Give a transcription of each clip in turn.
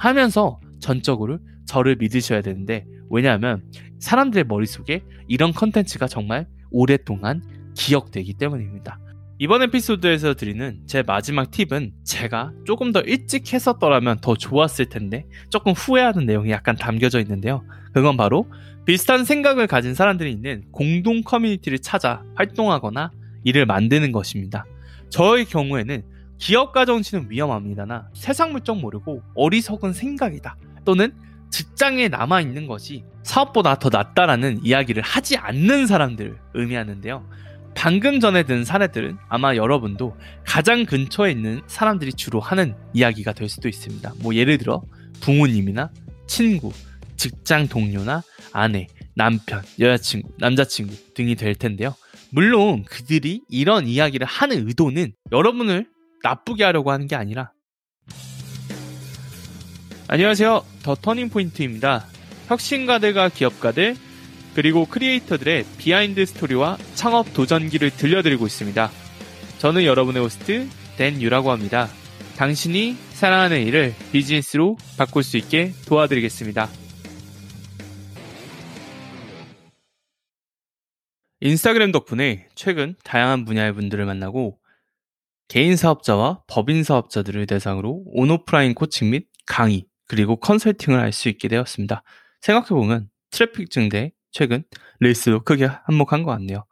하면서 전적으로 저를 믿으셔야 되는데 왜냐하면 사람들의 머릿속에 이런 컨텐츠가 정말 오랫동안 기억되기 때문입니다. 이번 에피소드에서 드리는 제 마지막 팁은 제가 조금 더 일찍 했었더라면 더 좋았을 텐데 조금 후회하는 내용이 약간 담겨져 있는데요. 그건 바로 비슷한 생각을 가진 사람들이 있는 공동 커뮤니티를 찾아 활동하거나 일을 만드는 것입니다. 저의 경우에는 기업가 정치는 위험합니다나 세상 물정 모르고 어리석은 생각이다 또는 직장에 남아 있는 것이 사업보다 더 낫다라는 이야기를 하지 않는 사람들을 의미하는데요. 방금 전에 든 사례들은 아마 여러분도 가장 근처에 있는 사람들이 주로 하는 이야기가 될 수도 있습니다. 뭐 예를 들어 부모님이나 친구, 직장 동료나 아내, 남편, 여자친구, 남자친구 등이 될 텐데요. 물론 그들이 이런 이야기를 하는 의도는 여러분을 나쁘게 하려고 하는 게 아니라 안녕하세요. 더 터닝포인트입니다. 혁신가들과 기업가들 그리고 크리에이터들의 비하인드 스토리와 창업 도전기를 들려드리고 있습니다. 저는 여러분의 호스트 댄 유라고 합니다. 당신이 사랑하는 일을 비즈니스로 바꿀 수 있게 도와드리겠습니다. 인스타그램 덕분에 최근 다양한 분야의 분들을 만나고 개인 사업자와 법인 사업자들을 대상으로 온오프라인 코칭 및 강의 그리고 컨설팅을 할 수 있게 되었습니다. 생각해보면 트래픽 증대 최근 레이스도 크게 한몫한 것 같네요.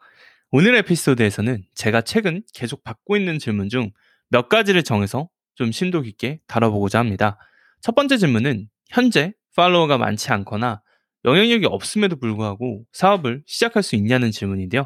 오늘 에피소드에서는 제가 최근 계속 받고 있는 질문 중 몇 가지를 정해서 좀 심도 깊게 다뤄보고자 합니다. 첫 번째 질문은 현재 팔로워가 많지 않거나 영향력이 없음에도 불구하고 사업을 시작할 수 있냐는 질문인데요.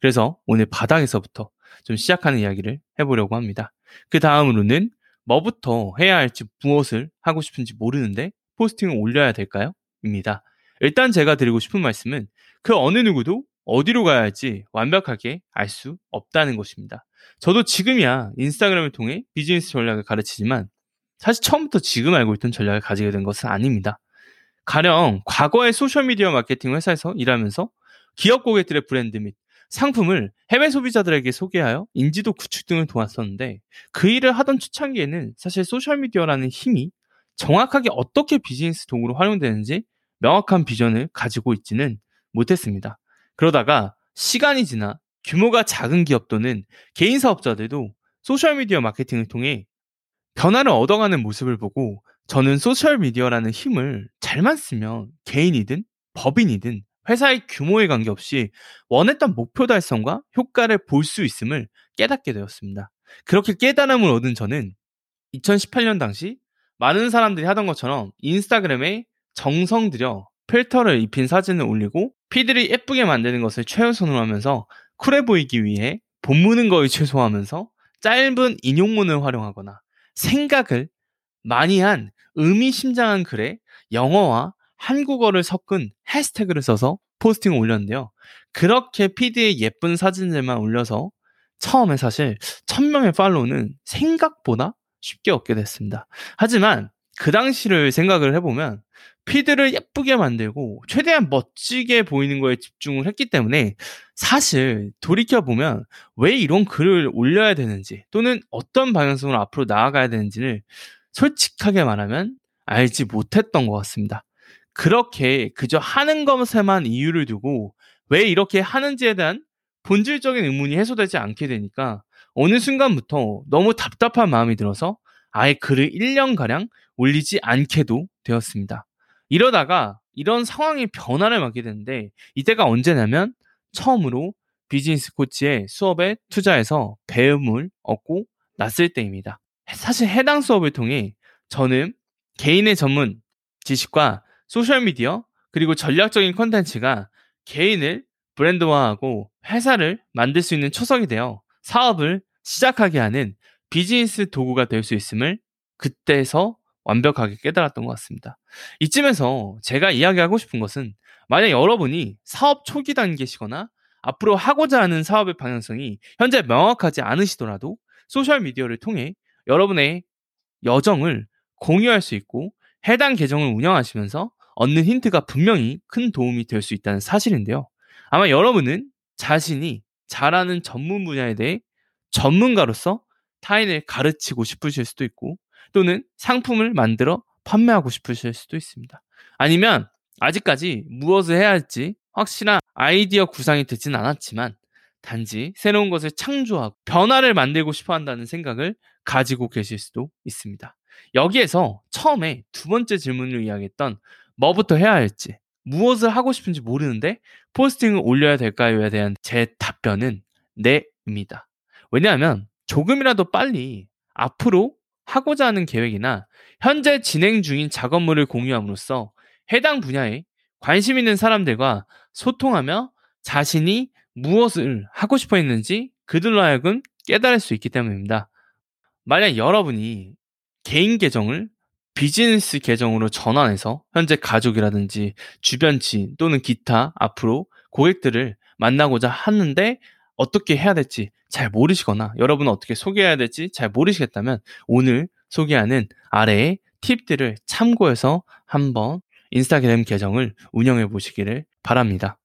그래서 오늘 바닥에서부터 좀 시작하는 이야기를 해보려고 합니다. 그 다음으로는 뭐부터 해야 할지 무엇을 하고 싶은지 모르는데 포스팅을 올려야 될까요? 입니다. 일단 제가 드리고 싶은 말씀은 그 어느 누구도 어디로 가야 할지 완벽하게 알 수 없다는 것입니다. 저도 지금이야 인스타그램을 통해 비즈니스 전략을 가르치지만 사실 처음부터 지금 알고 있던 전략을 가지게 된 것은 아닙니다. 가령 과거의 소셜미디어 마케팅 회사에서 일하면서 기업 고객들의 브랜드 및 상품을 해외 소비자들에게 소개하여 인지도 구축 등을 도왔었는데 그 일을 하던 초창기에는 사실 소셜미디어라는 힘이 정확하게 어떻게 비즈니스 도구로 활용되는지 명확한 비전을 가지고 있지는 못했습니다. 그러다가 시간이 지나 규모가 작은 기업 또는 개인 사업자들도 소셜미디어 마케팅을 통해 변화를 얻어가는 모습을 보고 저는 소셜미디어라는 힘을 잘만 쓰면 개인이든 법인이든 회사의 규모에 관계없이 원했던 목표 달성과 효과를 볼 수 있음을 깨닫게 되었습니다. 그렇게 깨달음을 얻은 저는 2018년 당시 많은 사람들이 하던 것처럼 인스타그램에 정성 들여 필터를 입힌 사진을 올리고 피드를 예쁘게 만드는 것을 최우선으로 하면서 쿨해 보이기 위해 본문은 거의 최소화하면서 짧은 인용문을 활용하거나 생각을 많이 한 의미심장한 글에 영어와 한국어를 섞은 해시태그를 써서 포스팅을 올렸는데요. 그렇게 피드에 예쁜 사진들만 올려서 처음에 사실 1000명의 팔로우는 생각보다 쉽게 얻게 됐습니다. 하지만 그 당시를 생각을 해보면 피드를 예쁘게 만들고 최대한 멋지게 보이는 거에 집중을 했기 때문에 사실 돌이켜보면 왜 이런 글을 올려야 되는지 또는 어떤 방향성으로 앞으로 나아가야 되는지를 솔직하게 말하면 알지 못했던 것 같습니다. 그렇게 그저 하는 것에만 이유를 두고 왜 이렇게 하는지에 대한 본질적인 의문이 해소되지 않게 되니까 어느 순간부터 너무 답답한 마음이 들어서 아예 글을 1년가량 올리지 않게도 되었습니다. 이러다가 이런 상황의 변화를 맞게 되는데 이때가 언제냐면 처음으로 비즈니스 코치의 수업에 투자해서 배움을 얻고 났을 때입니다. 사실 해당 수업을 통해 저는 개인의 전문 지식과 소셜미디어 그리고 전략적인 컨텐츠가 개인을 브랜드화하고 회사를 만들 수 있는 초석이 되어 사업을 시작하게 하는 비즈니스 도구가 될 수 있음을 그때서 완벽하게 깨달았던 것 같습니다. 이쯤에서 제가 이야기하고 싶은 것은 만약 여러분이 사업 초기 단계시거나 앞으로 하고자 하는 사업의 방향성이 현재 명확하지 않으시더라도 소셜미디어를 통해 여러분의 여정을 공유할 수 있고 해당 계정을 운영하시면서 얻는 힌트가 분명히 큰 도움이 될 수 있다는 사실인데요. 아마 여러분은 자신이 잘하는 전문 분야에 대해 전문가로서 타인을 가르치고 싶으실 수도 있고 또는 상품을 만들어 판매하고 싶으실 수도 있습니다. 아니면 아직까지 무엇을 해야 할지 확실한 아이디어 구상이 되진 않았지만 단지 새로운 것을 창조하고 변화를 만들고 싶어 한다는 생각을 가지고 계실 수도 있습니다. 여기에서 처음에 두 번째 질문을 이야기했던 뭐부터 해야 할지, 무엇을 하고 싶은지 모르는데 포스팅을 올려야 될까요에 대한 제 답변은 네입니다. 왜냐하면 조금이라도 빨리 앞으로 하고자 하는 계획이나 현재 진행 중인 작업물을 공유함으로써 해당 분야에 관심 있는 사람들과 소통하며 자신이 무엇을 하고 싶어 했는지 그들로 하여금 깨달을 수 있기 때문입니다. 만약 여러분이 개인 계정을 비즈니스 계정으로 전환해서 현재 가족이라든지 주변 지인 또는 기타 앞으로 고객들을 만나고자 하는데 어떻게 해야 될지 잘 모르시거나 여러분은 어떻게 소개해야 될지 잘 모르시겠다면 오늘 소개하는 아래의 팁들을 참고해서 한번 인스타그램 계정을 운영해 보시기를 바랍니다.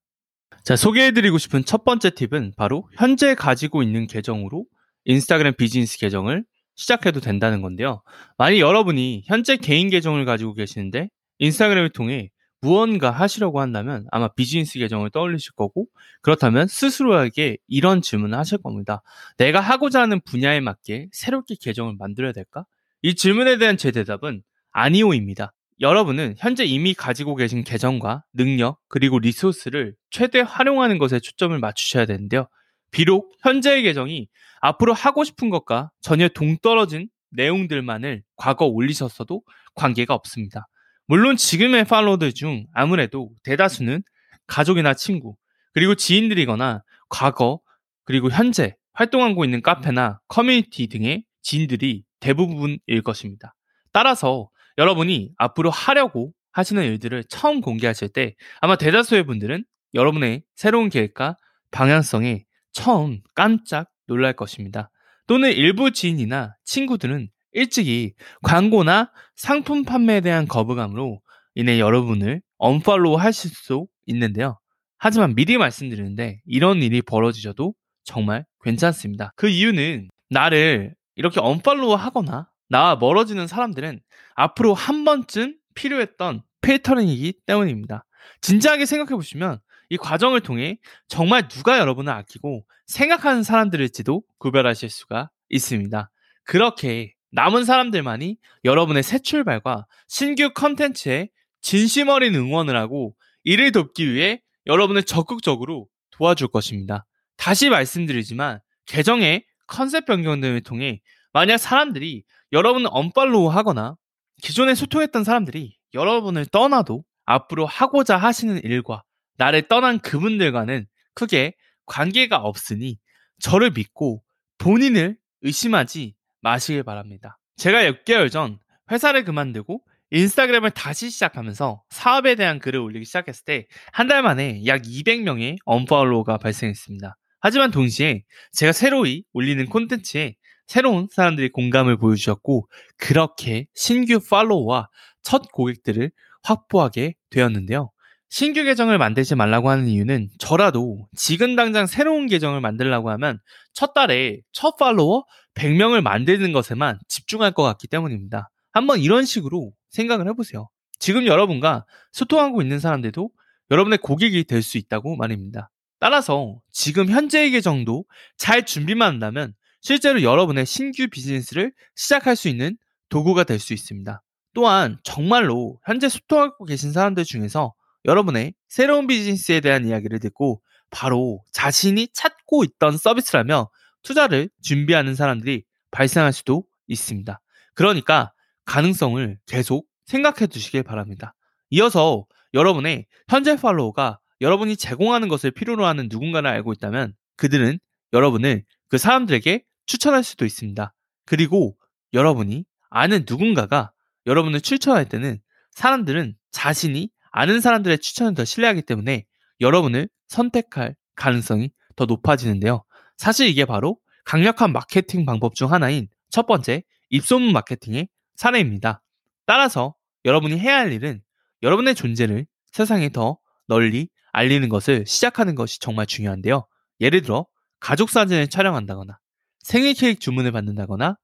자, 소개해드리고 싶은 첫 번째 팁은 바로 현재 가지고 있는 계정으로 인스타그램 비즈니스 계정을 시작해도 된다는 건데요. 만약 여러분이 현재 개인 계정을 가지고 계시는데 인스타그램을 통해 무언가 하시려고 한다면 아마 비즈니스 계정을 떠올리실 거고 그렇다면 스스로에게 이런 질문을 하실 겁니다. 내가 하고자 하는 분야에 맞게 새롭게 계정을 만들어야 될까? 이 질문에 대한 제 대답은 아니오입니다. 여러분은 현재 이미 가지고 계신 계정과 능력 그리고 리소스를 최대 활용하는 것에 초점을 맞추셔야 되는데요. 비록 현재의 계정이 앞으로 하고 싶은 것과 전혀 동떨어진 내용들만을 과거 올리셨어도 관계가 없습니다. 물론 지금의 팔로워들 중 아무래도 대다수는 가족이나 친구, 그리고 지인들이거나 과거, 그리고 현재 활동하고 있는 카페나 커뮤니티 등의 지인들이 대부분일 것입니다. 따라서 여러분이 앞으로 하려고 하시는 일들을 처음 공개하실 때 아마 대다수의 분들은 여러분의 새로운 계획과 방향성에 처음 깜짝 놀랄 것입니다. 또는 일부 지인이나 친구들은 일찍이 광고나 상품 판매에 대한 거부감으로 인해 여러분을 unfollow 하실 수 있는데요. 하지만 미리 말씀드리는데 이런 일이 벌어지셔도 정말 괜찮습니다. 그 이유는 나를 이렇게 unfollow 하거나 나와 멀어지는 사람들은 앞으로 한 번쯤 필요했던 필터링이기 때문입니다. 진지하게 생각해 보시면 이 과정을 통해 정말 누가 여러분을 아끼고 생각하는 사람들일지도 구별하실 수가 있습니다. 그렇게 남은 사람들만이 여러분의 새 출발과 신규 컨텐츠에 진심 어린 응원을 하고 이를 돕기 위해 여러분을 적극적으로 도와줄 것입니다. 다시 말씀드리지만 계정의 컨셉 변경 등을 통해 만약 사람들이 여러분을 언팔로우 하거나 기존에 소통했던 사람들이 여러분을 떠나도 앞으로 하고자 하시는 일과 나를 떠난 그분들과는 크게 관계가 없으니 저를 믿고 본인을 의심하지 마시길 바랍니다. 제가 6개월 전 회사를 그만두고 인스타그램을 다시 시작하면서 사업에 대한 글을 올리기 시작했을 때 한 달 만에 약 200명의 언팔로우가 발생했습니다. 하지만 동시에 제가 새로이 올리는 콘텐츠에 새로운 사람들이 공감을 보여주셨고 그렇게 신규 팔로워와 첫 고객들을 확보하게 되었는데요. 신규 계정을 만들지 말라고 하는 이유는 저라도 지금 당장 새로운 계정을 만들려고 하면 첫 달에 첫 팔로워 100명을 만드는 것에만 집중할 것 같기 때문입니다. 한번 이런 식으로 생각을 해보세요. 지금 여러분과 소통하고 있는 사람들도 여러분의 고객이 될 수 있다고 말입니다. 따라서 지금 현재의 계정도 잘 준비만 한다면 실제로 여러분의 신규 비즈니스를 시작할 수 있는 도구가 될 수 있습니다. 또한 정말로 현재 소통하고 계신 사람들 중에서 여러분의 새로운 비즈니스에 대한 이야기를 듣고 바로 자신이 찾고 있던 서비스라며 투자를 준비하는 사람들이 발생할 수도 있습니다. 그러니까 가능성을 계속 생각해 두시길 바랍니다. 이어서 여러분의 현재 팔로워가 여러분이 제공하는 것을 필요로 하는 누군가를 알고 있다면 그들은 여러분을 그 사람들에게 추천할 수도 있습니다. 그리고 여러분이 아는 누군가가 여러분을 추천할 때는 사람들은 자신이 아는 사람들의 추천을 더 신뢰하기 때문에 여러분을 선택할 가능성이 더 높아지는데요. 사실 이게 바로 강력한 마케팅 방법 중 하나인 첫 번째 입소문 마케팅의 사례입니다. 따라서 여러분이 해야 할 일은 여러분의 존재를 세상에 더 널리 알리는 것을 시작하는 것이 정말 중요한데요. 예를 들어 가족 사진을 촬영한다거나 생일 케이크 주문을 받는다거나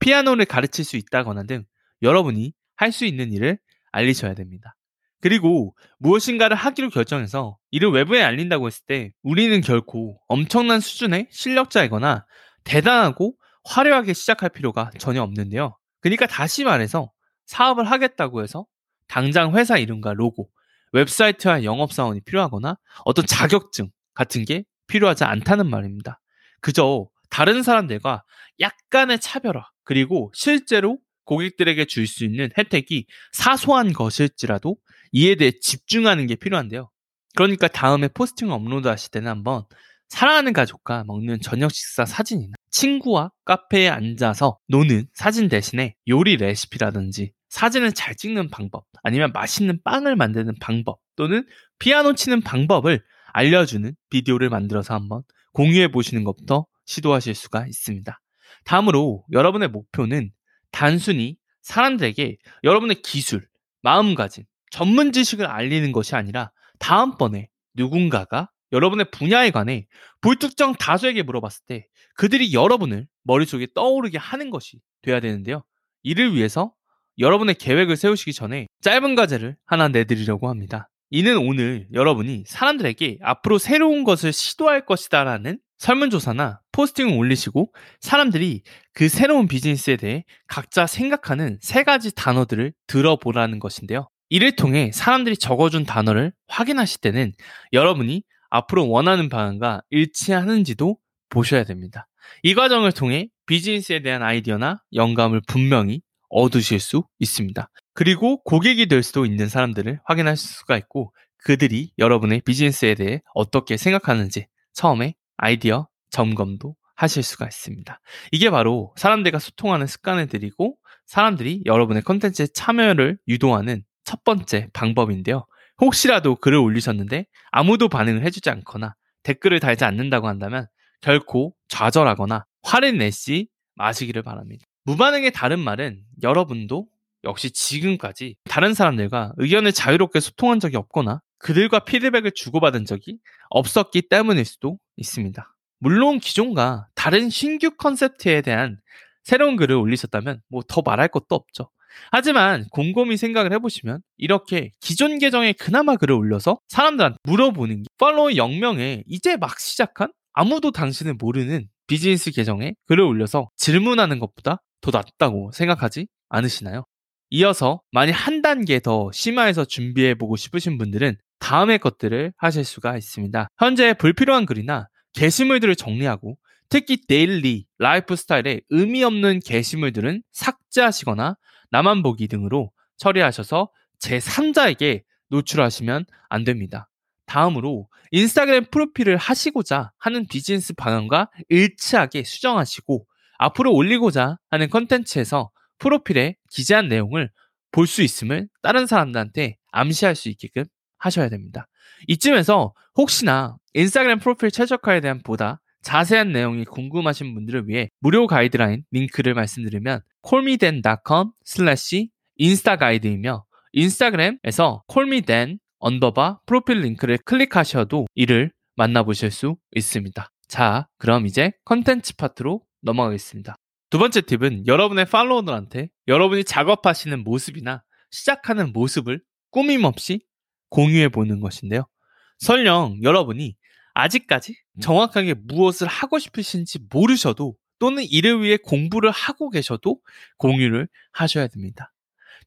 피아노를 가르칠 수 있다거나 등 여러분이 할 수 있는 일을 알리셔야 됩니다. 그리고 무엇인가를 하기로 결정해서 이를 외부에 알린다고 했을 때 우리는 결코 엄청난 수준의 실력자이거나 대단하고 화려하게 시작할 필요가 전혀 없는데요. 그러니까 다시 말해서 사업을 하겠다고 해서 당장 회사 이름과 로고, 웹사이트와 영업사원이 필요하거나 어떤 자격증 같은 게 필요하지 않다는 말입니다. 그저 다른 사람들과 약간의 차별화, 그리고 실제로 고객들에게 줄 수 있는 혜택이 사소한 것일지라도 이에 대해 집중하는 게 필요한데요. 그러니까 다음에 포스팅 업로드 하실 때는 한번 사랑하는 가족과 먹는 저녁 식사 사진이나 친구와 카페에 앉아서 노는 사진 대신에 요리 레시피라든지 사진을 잘 찍는 방법, 아니면 맛있는 빵을 만드는 방법, 또는 피아노 치는 방법을 알려주는 비디오를 만들어서 한번 공유해 보시는 것부터 시도하실 수가 있습니다. 다음으로 여러분의 목표는 단순히 사람들에게 여러분의 기술, 마음가짐, 전문 지식을 알리는 것이 아니라 다음번에 누군가가 여러분의 분야에 관해 불특정 다수에게 물어봤을 때 그들이 여러분을 머릿속에 떠오르게 하는 것이 돼야 되는데요. 이를 위해서 여러분의 계획을 세우시기 전에 짧은 과제를 하나 내드리려고 합니다. 이는 오늘 여러분이 사람들에게 앞으로 새로운 것을 시도할 것이다 라는 설문조사나 포스팅을 올리시고 사람들이 그 새로운 비즈니스에 대해 각자 생각하는 세 가지 단어들을 들어보라는 것인데요. 이를 통해 사람들이 적어준 단어를 확인하실 때는 여러분이 앞으로 원하는 방향과 일치하는지도 보셔야 됩니다. 이 과정을 통해 비즈니스에 대한 아이디어나 영감을 분명히 얻으실 수 있습니다. 그리고 고객이 될 수도 있는 사람들을 확인할 수가 있고 그들이 여러분의 비즈니스에 대해 어떻게 생각하는지 처음에 아이디어 점검도 하실 수가 있습니다. 이게 바로 사람들과 소통하는 습관을 들이고 사람들이 여러분의 컨텐츠에 참여를 유도하는 첫 번째 방법인데요. 혹시라도 글을 올리셨는데 아무도 반응을 해주지 않거나 댓글을 달지 않는다고 한다면 결코 좌절하거나 화를 내시 마시기를 바랍니다. 무반응의 다른 말은 여러분도 역시 지금까지 다른 사람들과 의견을 자유롭게 소통한 적이 없거나 그들과 피드백을 주고받은 적이 없었기 때문일 수도 있습니다. 물론 기존과 다른 신규 컨셉트에 대한 새로운 글을 올리셨다면 뭐 더 말할 것도 없죠. 하지만 곰곰이 생각을 해보시면 이렇게 기존 계정에 그나마 글을 올려서 사람들한테 물어보는 게 팔로워 0명에 이제 막 시작한 아무도 당신을 모르는 비즈니스 계정에 글을 올려서 질문하는 것보다 더 낫다고 생각하지 않으시나요? 이어서 만약 한 단계 더 심화해서 준비해보고 싶으신 분들은 다음의 것들을 하실 수가 있습니다. 현재 불필요한 글이나 게시물들을 정리하고 특히 daily, 라이프 스타일에 의미 없는 게시물들은 삭제하시거나 나만 보기 등으로 처리하셔서 제3자에게 노출하시면 안 됩니다. 다음으로 인스타그램 프로필을 하시고자 하는 비즈니스 방향과 일치하게 수정하시고 앞으로 올리고자 하는 컨텐츠에서 프로필에 기재한 내용을 볼 수 있음을 다른 사람들한테 암시할 수 있게끔 하셔야 됩니다. 이쯤에서 혹시나 인스타그램 프로필 최적화에 대한 보다 자세한 내용이 궁금하신 분들을 위해 무료 가이드라인 링크를 말씀드리면 callmedan.com slash 인스타가이드이며 인스타그램에서 callmedan underbar 프로필 링크를 클릭하셔도 이를 만나보실 수 있습니다. 자, 그럼 이제 컨텐츠 파트로 넘어가겠습니다. 두 번째 팁은 여러분의 팔로워들한테 여러분이 작업하시는 모습이나 시작하는 모습을 꾸밈없이 공유해 보는 것인데요. 설령 여러분이 아직까지 정확하게 무엇을 하고 싶으신지 모르셔도 또는 이를 위해 공부를 하고 계셔도 공유를 하셔야 됩니다.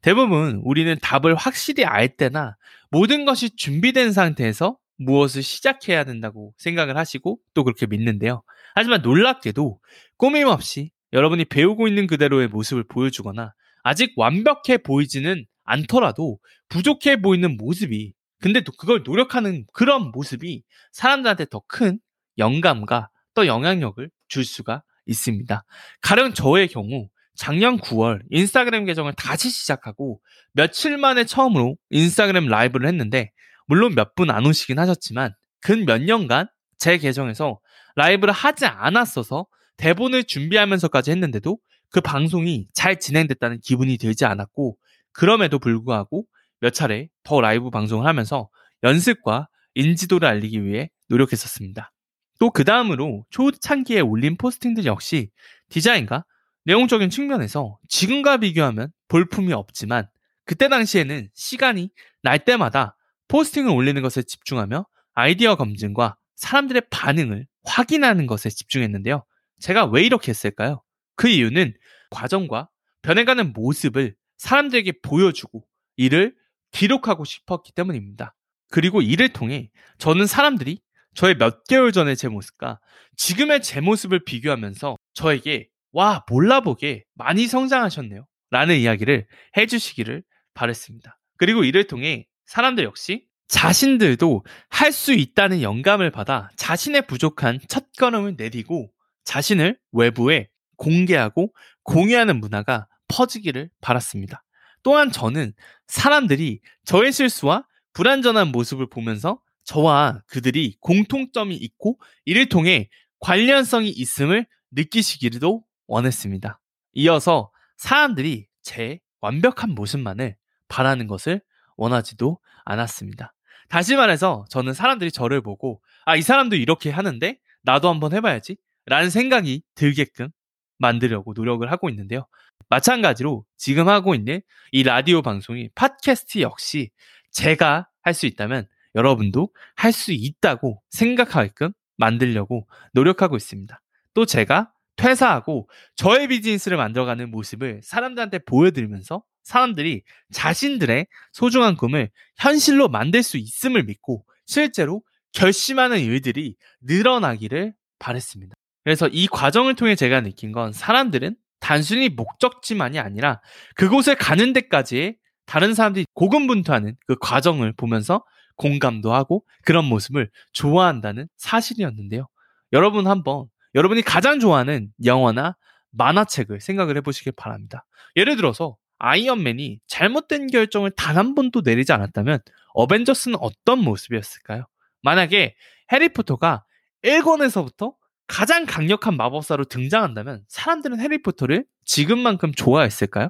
대부분 우리는 답을 확실히 알 때나 모든 것이 준비된 상태에서 무엇을 시작해야 된다고 생각을 하시고 또 그렇게 믿는데요. 하지만 놀랍게도 꾸밈없이 여러분이 배우고 있는 그대로의 모습을 보여주거나 아직 완벽해 보이지는 않더라도 부족해 보이는 모습이 근데 또 그걸 노력하는 그런 모습이 사람들한테 더 큰 영감과 또 영향력을 줄 수가 있습니다. 가령 저의 경우 작년 9월 인스타그램 계정을 다시 시작하고 며칠 만에 처음으로 인스타그램 라이브를 했는데 물론 몇 분 안 오시긴 하셨지만 근 몇 년간 제 계정에서 라이브를 하지 않았어서 대본을 준비하면서까지 했는데도 그 방송이 잘 진행됐다는 기분이 들지 않았고 그럼에도 불구하고 몇 차례 더 라이브 방송을 하면서 연습과 인지도를 알리기 위해 노력했었습니다. 또 그 다음으로 초창기에 올린 포스팅들 역시 디자인과 내용적인 측면에서 지금과 비교하면 볼품이 없지만 그때 당시에는 시간이 날 때마다 포스팅을 올리는 것에 집중하며 아이디어 검증과 사람들의 반응을 확인하는 것에 집중했는데요. 제가 왜 이렇게 했을까요? 그 이유는 과정과 변해가는 모습을 사람들에게 보여주고 이를 기록하고 싶었기 때문입니다. 그리고 이를 통해 저는 사람들이 저의 몇 개월 전의 제 모습과 지금의 제 모습을 비교하면서 저에게 와 몰라보게 많이 성장하셨네요 라는 이야기를 해주시기를 바랬습니다. 그리고 이를 통해 사람들 역시 자신들도 할 수 있다는 영감을 받아 자신의 부족한 첫 걸음을 내디고 자신을 외부에 공개하고 공유하는 문화가 퍼지기를 바랐습니다. 또한 저는 사람들이 저의 실수와 불완전한 모습을 보면서 저와 그들이 공통점이 있고 이를 통해 관련성이 있음을 느끼시기도 원했습니다. 이어서 사람들이 제 완벽한 모습만을 바라는 것을 원하지도 않았습니다. 다시 말해서 저는 사람들이 저를 보고 아, 이 사람도 이렇게 하는데 나도 한번 해봐야지 라는 생각이 들게끔 만들려고 노력을 하고 있는데요. 마찬가지로 지금 하고 있는 이 라디오 방송이 팟캐스트 역시 제가 할 수 있다면 여러분도 할 수 있다고 생각하게끔 만들려고 노력하고 있습니다. 또 제가 퇴사하고 저의 비즈니스를 만들어가는 모습을 사람들한테 보여드리면서 사람들이 자신들의 소중한 꿈을 현실로 만들 수 있음을 믿고 실제로 결심하는 일들이 늘어나기를 바랬습니다. 그래서 이 과정을 통해 제가 느낀 건 사람들은 단순히 목적지만이 아니라 그곳에 가는 데까지의 다른 사람들이 고군분투하는 그 과정을 보면서 공감도 하고 그런 모습을 좋아한다는 사실이었는데요. 여러분 한번 여러분이 가장 좋아하는 영화나 만화책을 생각을 해보시길 바랍니다. 예를 들어서 아이언맨이 잘못된 결정을 단 한 번도 내리지 않았다면 어벤져스는 어떤 모습이었을까요? 만약에 해리포터가 1권에서부터 가장 강력한 마법사로 등장한다면 사람들은 해리포터를 지금만큼 좋아했을까요?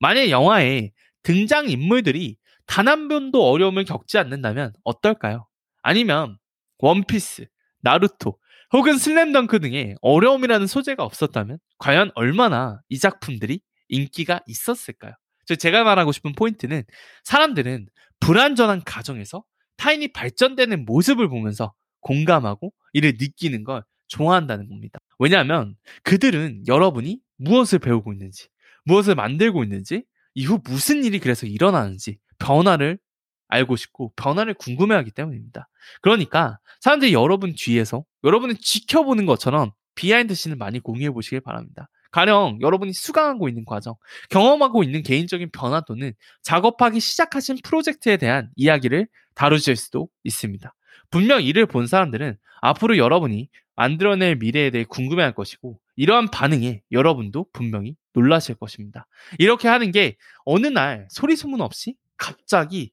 만약 영화에 등장 인물들이 단 한 번도 어려움을 겪지 않는다면 어떨까요? 아니면 원피스, 나루토, 혹은 슬램덩크 등의 어려움이라는 소재가 없었다면 과연 얼마나 이 작품들이 인기가 있었을까요? 제가 말하고 싶은 포인트는 사람들은 불완전한 가정에서 타인이 발전되는 모습을 보면서 공감하고 이를 느끼는 걸 좋아한다는 겁니다. 왜냐하면 그들은 여러분이 무엇을 배우고 있는지, 무엇을 만들고 있는지, 이후 무슨 일이 그래서 일어나는지 변화를 알고 싶고 변화를 궁금해하기 때문입니다. 그러니까 사람들이 여러분 뒤에서 여러분을 지켜보는 것처럼 behind scene을 많이 공유해 보시길 바랍니다. 가령 여러분이 수강하고 있는 과정, 경험하고 있는 개인적인 변화 또는 작업하기 시작하신 프로젝트에 대한 이야기를 다루실 수도 있습니다. 분명 이를 본 사람들은 앞으로 여러분이 만들어낼 미래에 대해 궁금해할 것이고 이러한 반응에 여러분도 분명히 놀라실 것입니다. 이렇게 하는 게 어느 날 소리 소문 없이 갑자기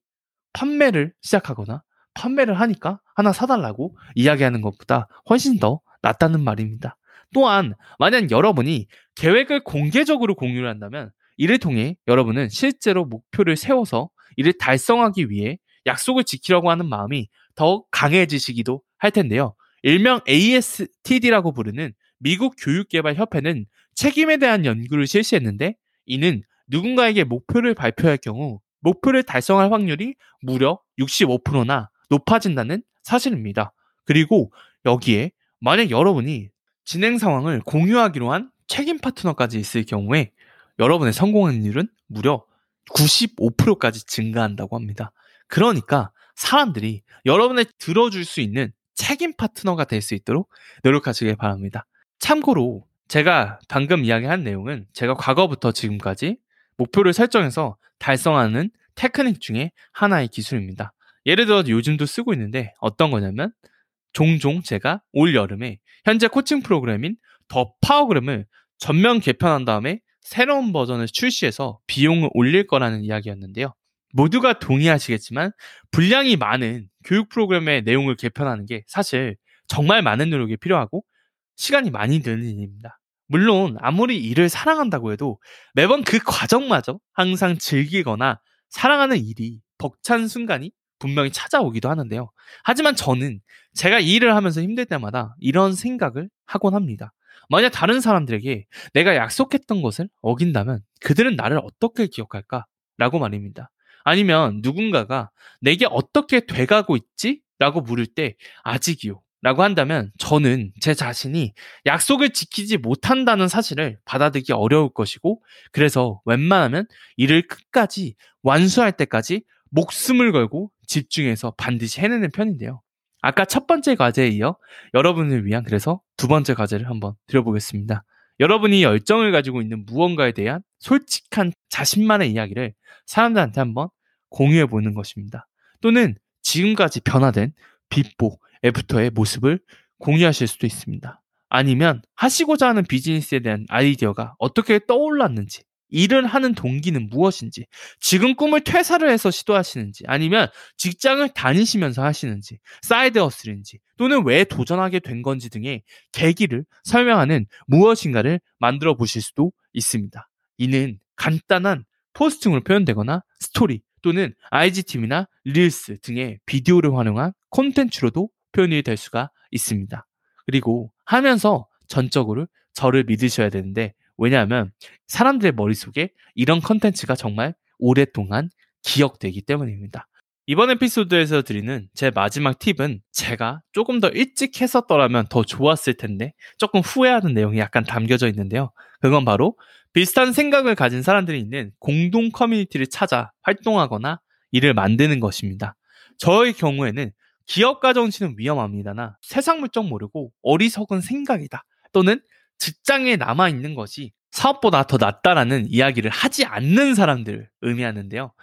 판매를 시작하거나 판매를 하니까 하나 사달라고 이야기하는 것보다 훨씬 더 낫다는 말입니다. 또한 만약 여러분이 계획을 공개적으로 공유를 한다면 이를 통해 여러분은 실제로 목표를 세워서 이를 달성하기 위해 약속을 지키려고 하는 마음이 더 강해지시기도 할 텐데요. 일명 ASTD라고 부르는 미국 교육개발협회는 책임에 대한 연구를 실시했는데 이는 누군가에게 목표를 발표할 경우 목표를 달성할 확률이 무려 65%나 높아진다는 사실입니다. 그리고 여기에 만약 여러분이 진행 상황을 공유하기로 한 책임 파트너까지 있을 경우에 여러분의 성공 확률은 무려 95%까지 증가한다고 합니다. 그러니까 사람들이 여러분을 들어줄 수 있는 책임 파트너가 될 수 있도록 노력하시길 바랍니다. 참고로 제가 방금 이야기한 내용은 제가 과거부터 지금까지 목표를 설정해서 달성하는 테크닉 중에 하나의 기술입니다. 예를 들어 요즘도 쓰고 있는데 어떤 거냐면 종종 제가 올 여름에 현재 코칭 프로그램인 더 파워그램을 전면 개편한 다음에 새로운 버전을 출시해서 비용을 올릴 거라는 이야기였는데요. 모두가 동의하시겠지만 분량이 많은 교육 프로그램의 내용을 개편하는 게 사실 정말 많은 노력이 필요하고 시간이 많이 드는 일입니다. 물론 아무리 일을 사랑한다고 해도 매번 그 과정마저 항상 즐기거나 사랑하는 일이 벅찬 순간이 분명히 찾아오기도 하는데요. 하지만 저는 제가 이 일을 하면서 힘들 때마다 이런 생각을 하곤 합니다. 만약 다른 사람들에게 내가 약속했던 것을 어긴다면 그들은 나를 어떻게 기억할까? 라고 말입니다. 아니면 누군가가 내게 어떻게 돼가고 있지? 라고 물을 때 아직이요. 라고 한다면 저는 제 자신이 약속을 지키지 못한다는 사실을 받아들이기 어려울 것이고 그래서 웬만하면 이를 끝까지 완수할 때까지 목숨을 걸고 집중해서 반드시 해내는 편인데요. 아까 첫 번째 과제에 이어 여러분을 위한 그래서 두 번째 과제를 한번 드려보겠습니다. 여러분이 열정을 가지고 있는 무언가에 대한 솔직한 자신만의 이야기를 사람들한테 한번 공유해 보는 것입니다. 또는 지금까지 변화된 비포, 애프터의 모습을 공유하실 수도 있습니다. 아니면 하시고자 하는 비즈니스에 대한 아이디어가 어떻게 떠올랐는지, 일을 하는 동기는 무엇인지, 지금 꿈을 퇴사를 해서 시도하시는지, 아니면 직장을 다니시면서 하시는지, side hustle인지, 또는 왜 도전하게 된 건지 등의 계기를 설명하는 무엇인가를 만들어 보실 수도 있습니다. 이는 간단한 포스팅으로 표현되거나 스토리 또는 IGTV나 릴스 등의 비디오를 활용한 콘텐츠로도 표현이 될 수가 있습니다. 그리고 하면서 전적으로 저를 믿으셔야 되는데 왜냐하면 사람들의 머릿속에 이런 컨텐츠가 정말 오랫동안 기억되기 때문입니다. 이번 에피소드에서 드리는 제 마지막 팁은 제가 조금 더 일찍 했었더라면 더 좋았을 텐데 조금 후회하는 내용이 약간 담겨져 있는데요. 그건 바로 비슷한 생각을 가진 사람들이 있는 공동 커뮤니티를 찾아 활동하거나 일을 만드는 것입니다. 저의 경우에는 기업가 정치는 위험합니다나 세상 물정 모르고 어리석은 생각이다. 또는 직장에 남아 있는 것이 사업보다 더 낫다라는 이야기를 하지 않는 사람들을 의미하는데요.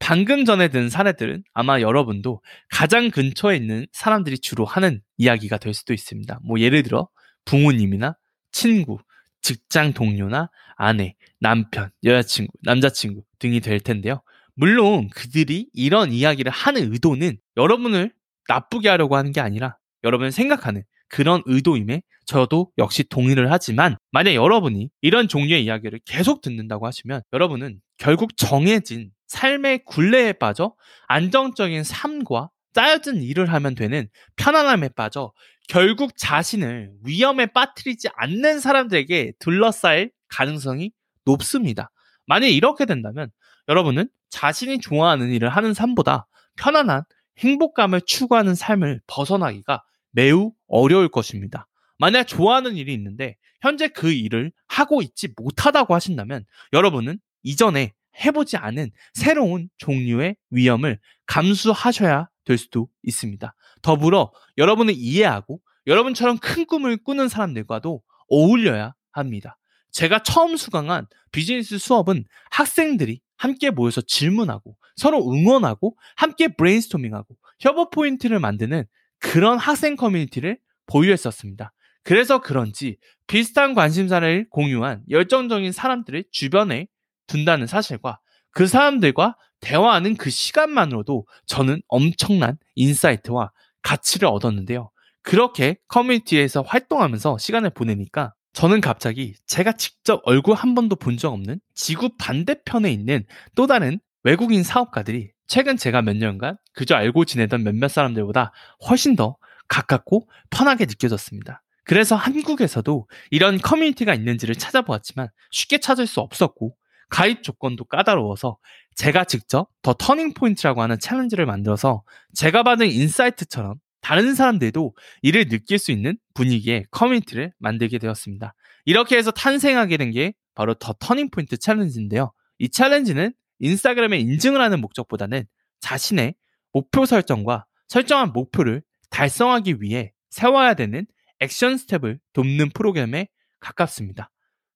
방금 전에 든 사례들은 아마 여러분도 가장 근처에 있는 사람들이 주로 하는 이야기가 될 수도 있습니다. 뭐 예를 들어 부모님이나 친구, 직장 동료나 아내, 남편, 여자친구, 남자친구 등이 될 텐데요. 물론 그들이 이런 이야기를 하는 의도는 여러분을 나쁘게 하려고 하는 게 아니라 여러분이 생각하는 그런 의도임에 저도 역시 동의를 하지만 만약 여러분이 이런 종류의 이야기를 계속 듣는다고 하시면 여러분은 결국 정해진 삶의 굴레에 빠져 안정적인 삶과 짜여진 일을 하면 되는 편안함에 빠져 결국 자신을 위험에 빠뜨리지 않는 사람들에게 둘러싸일 가능성이 높습니다. 만약 이렇게 된다면 여러분은 자신이 좋아하는 일을 하는 삶보다 편안한 행복감을 추구하는 삶을 벗어나기가 매우 어려울 것입니다. 만약 좋아하는 일이 있는데 현재 그 일을 하고 있지 못하다고 하신다면 여러분은 이전에 해보지 않은 새로운 종류의 위험을 감수하셔야 될 수도 있습니다. 더불어 여러분을 이해하고 여러분처럼 큰 꿈을 꾸는 사람들과도 어울려야 합니다. 제가 처음 수강한 비즈니스 수업은 학생들이 함께 모여서 질문하고 서로 응원하고 함께 브레인스토밍하고 협업 포인트를 만드는 그런 학생 커뮤니티를 보유했었습니다. 그래서 그런지 비슷한 관심사를 공유한 열정적인 사람들을 주변에 둔다는 사실과 그 사람들과 대화하는 그 시간만으로도 저는 엄청난 insight와 가치를 얻었는데요. 그렇게 커뮤니티에서 활동하면서 시간을 보내니까 저는 갑자기 제가 직접 얼굴 한 번도 본 적 없는 지구 반대편에 있는 또 다른 외국인 사업가들이 최근 제가 몇 년간 그저 알고 지내던 몇몇 사람들보다 훨씬 더 가깝고 편하게 느껴졌습니다. 그래서 한국에서도 이런 커뮤니티가 있는지를 찾아보았지만 쉽게 찾을 수 없었고 가입 조건도 까다로워서 제가 직접 The Turning Point라고 하는 챌린지를 만들어서 제가 받은 insight처럼 다른 사람들도 이를 느낄 수 있는 분위기의 커뮤니티를 만들게 되었습니다. 이렇게 해서 탄생하게 된 게 바로 The Turning Point 챌린지인데요. 이 챌린지는 인스타그램에 인증을 하는 목적보다는 자신의 목표 설정과 설정한 목표를 달성하기 위해 세워야 되는 action step을 돕는 프로그램에 가깝습니다.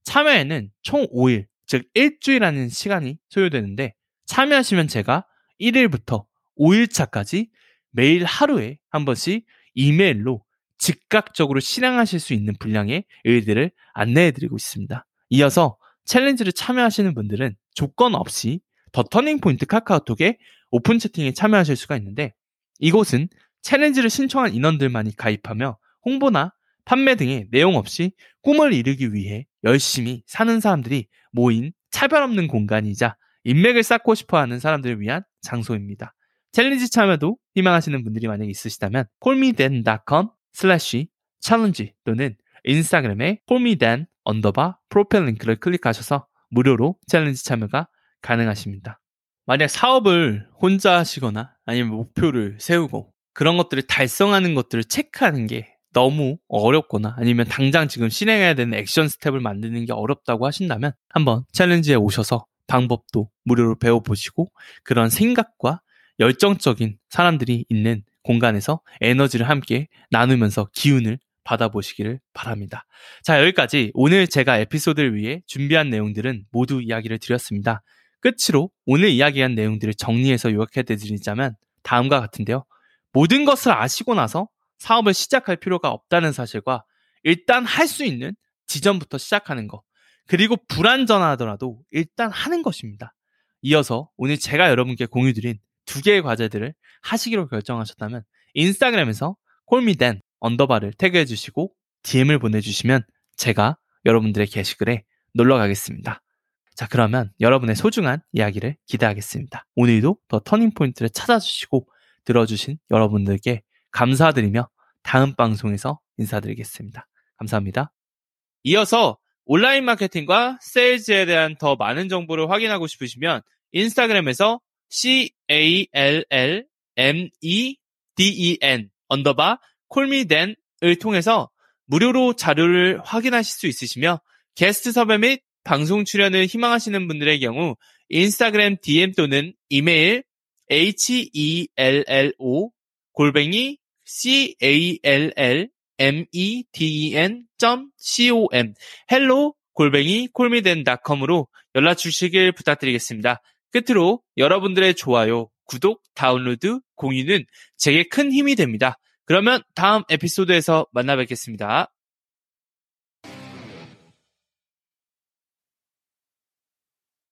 참여에는 총 5일, 즉 일주일이라는 시간이 소요되는데 참여하시면 제가 1일부터 5일차까지 매일 하루에 한 번씩 이메일로 즉각적으로 실행하실 수 있는 분량의 일들을 안내해드리고 있습니다. 이어서 챌린지를 참여하시는 분들은 조건 없이 The Turning Point 카카오톡에 오픈 채팅에 참여하실 수가 있는데 이곳은 챌린지를 신청한 인원들만이 가입하며 홍보나 판매 등의 내용 없이 꿈을 이루기 위해 열심히 사는 사람들이 모인 차별 없는 공간이자 인맥을 쌓고 싶어 하는 사람들을 위한 장소입니다. 챌린지 참여도 희망하시는 분들이 만약에 있으시다면 callmedan.com slash challenge 또는 인스타그램에 callmedan underbar 프로필 링크를 클릭하셔서 무료로 챌린지 참여가 가능하십니다. 만약 사업을 혼자 하시거나 아니면 목표를 세우고 그런 것들을 달성하는 것들을 체크하는 게 너무 어렵거나 아니면 당장 지금 실행해야 되는 action step을 만드는 게 어렵다고 하신다면 한번 챌린지에 오셔서 방법도 무료로 배워보시고 그런 생각과 열정적인 사람들이 있는 공간에서 에너지를 함께 나누면서 기운을 받아보시기를 바랍니다. 자, 여기까지 오늘 제가 에피소드를 위해 준비한 내용들은 모두 이야기를 드렸습니다. 끝으로 오늘 이야기한 내용들을 정리해서 요약해 드리자면 다음과 같은데요. 모든 것을 아시고 나서 사업을 시작할 필요가 없다는 사실과 일단 할 수 있는 지점부터 시작하는 것. 그리고 불안전하더라도 일단 하는 것입니다. 이어서 오늘 제가 여러분께 공유드린 두 개의 과제들을 하시기로 결정하셨다면 인스타그램에서 콜미댄 언더바를 태그해 주시고 DM을 보내주시면 제가 여러분들의 게시글에 놀러 가겠습니다. 자, 그러면 여러분의 소중한 이야기를 기대하겠습니다. 오늘도 더 터닝포인트를 찾아주시고 들어주신 여러분들께 감사드리며 다음 방송에서 인사드리겠습니다. 감사합니다. 이어서 온라인 마케팅과 세일즈에 대한 더 많은 정보를 확인하고 싶으시면 인스타그램에서 C-A-L-L-M-E-D-E-N 언더바 콜미댄을 통해서 무료로 자료를 확인하실 수 있으시며 게스트 섭외 및 방송 출연을 희망하시는 분들의 경우 인스타그램 DM 또는 이메일 hello 골뱅이 callmeden.com hello 골뱅이 콜미덴닷컴으로 연락 주시길 부탁드리겠습니다. 끝으로 여러분들의 좋아요, 구독, 다운로드, 공유는 제게 큰 힘이 됩니다. 그러면 다음 에피소드에서 만나 뵙겠습니다.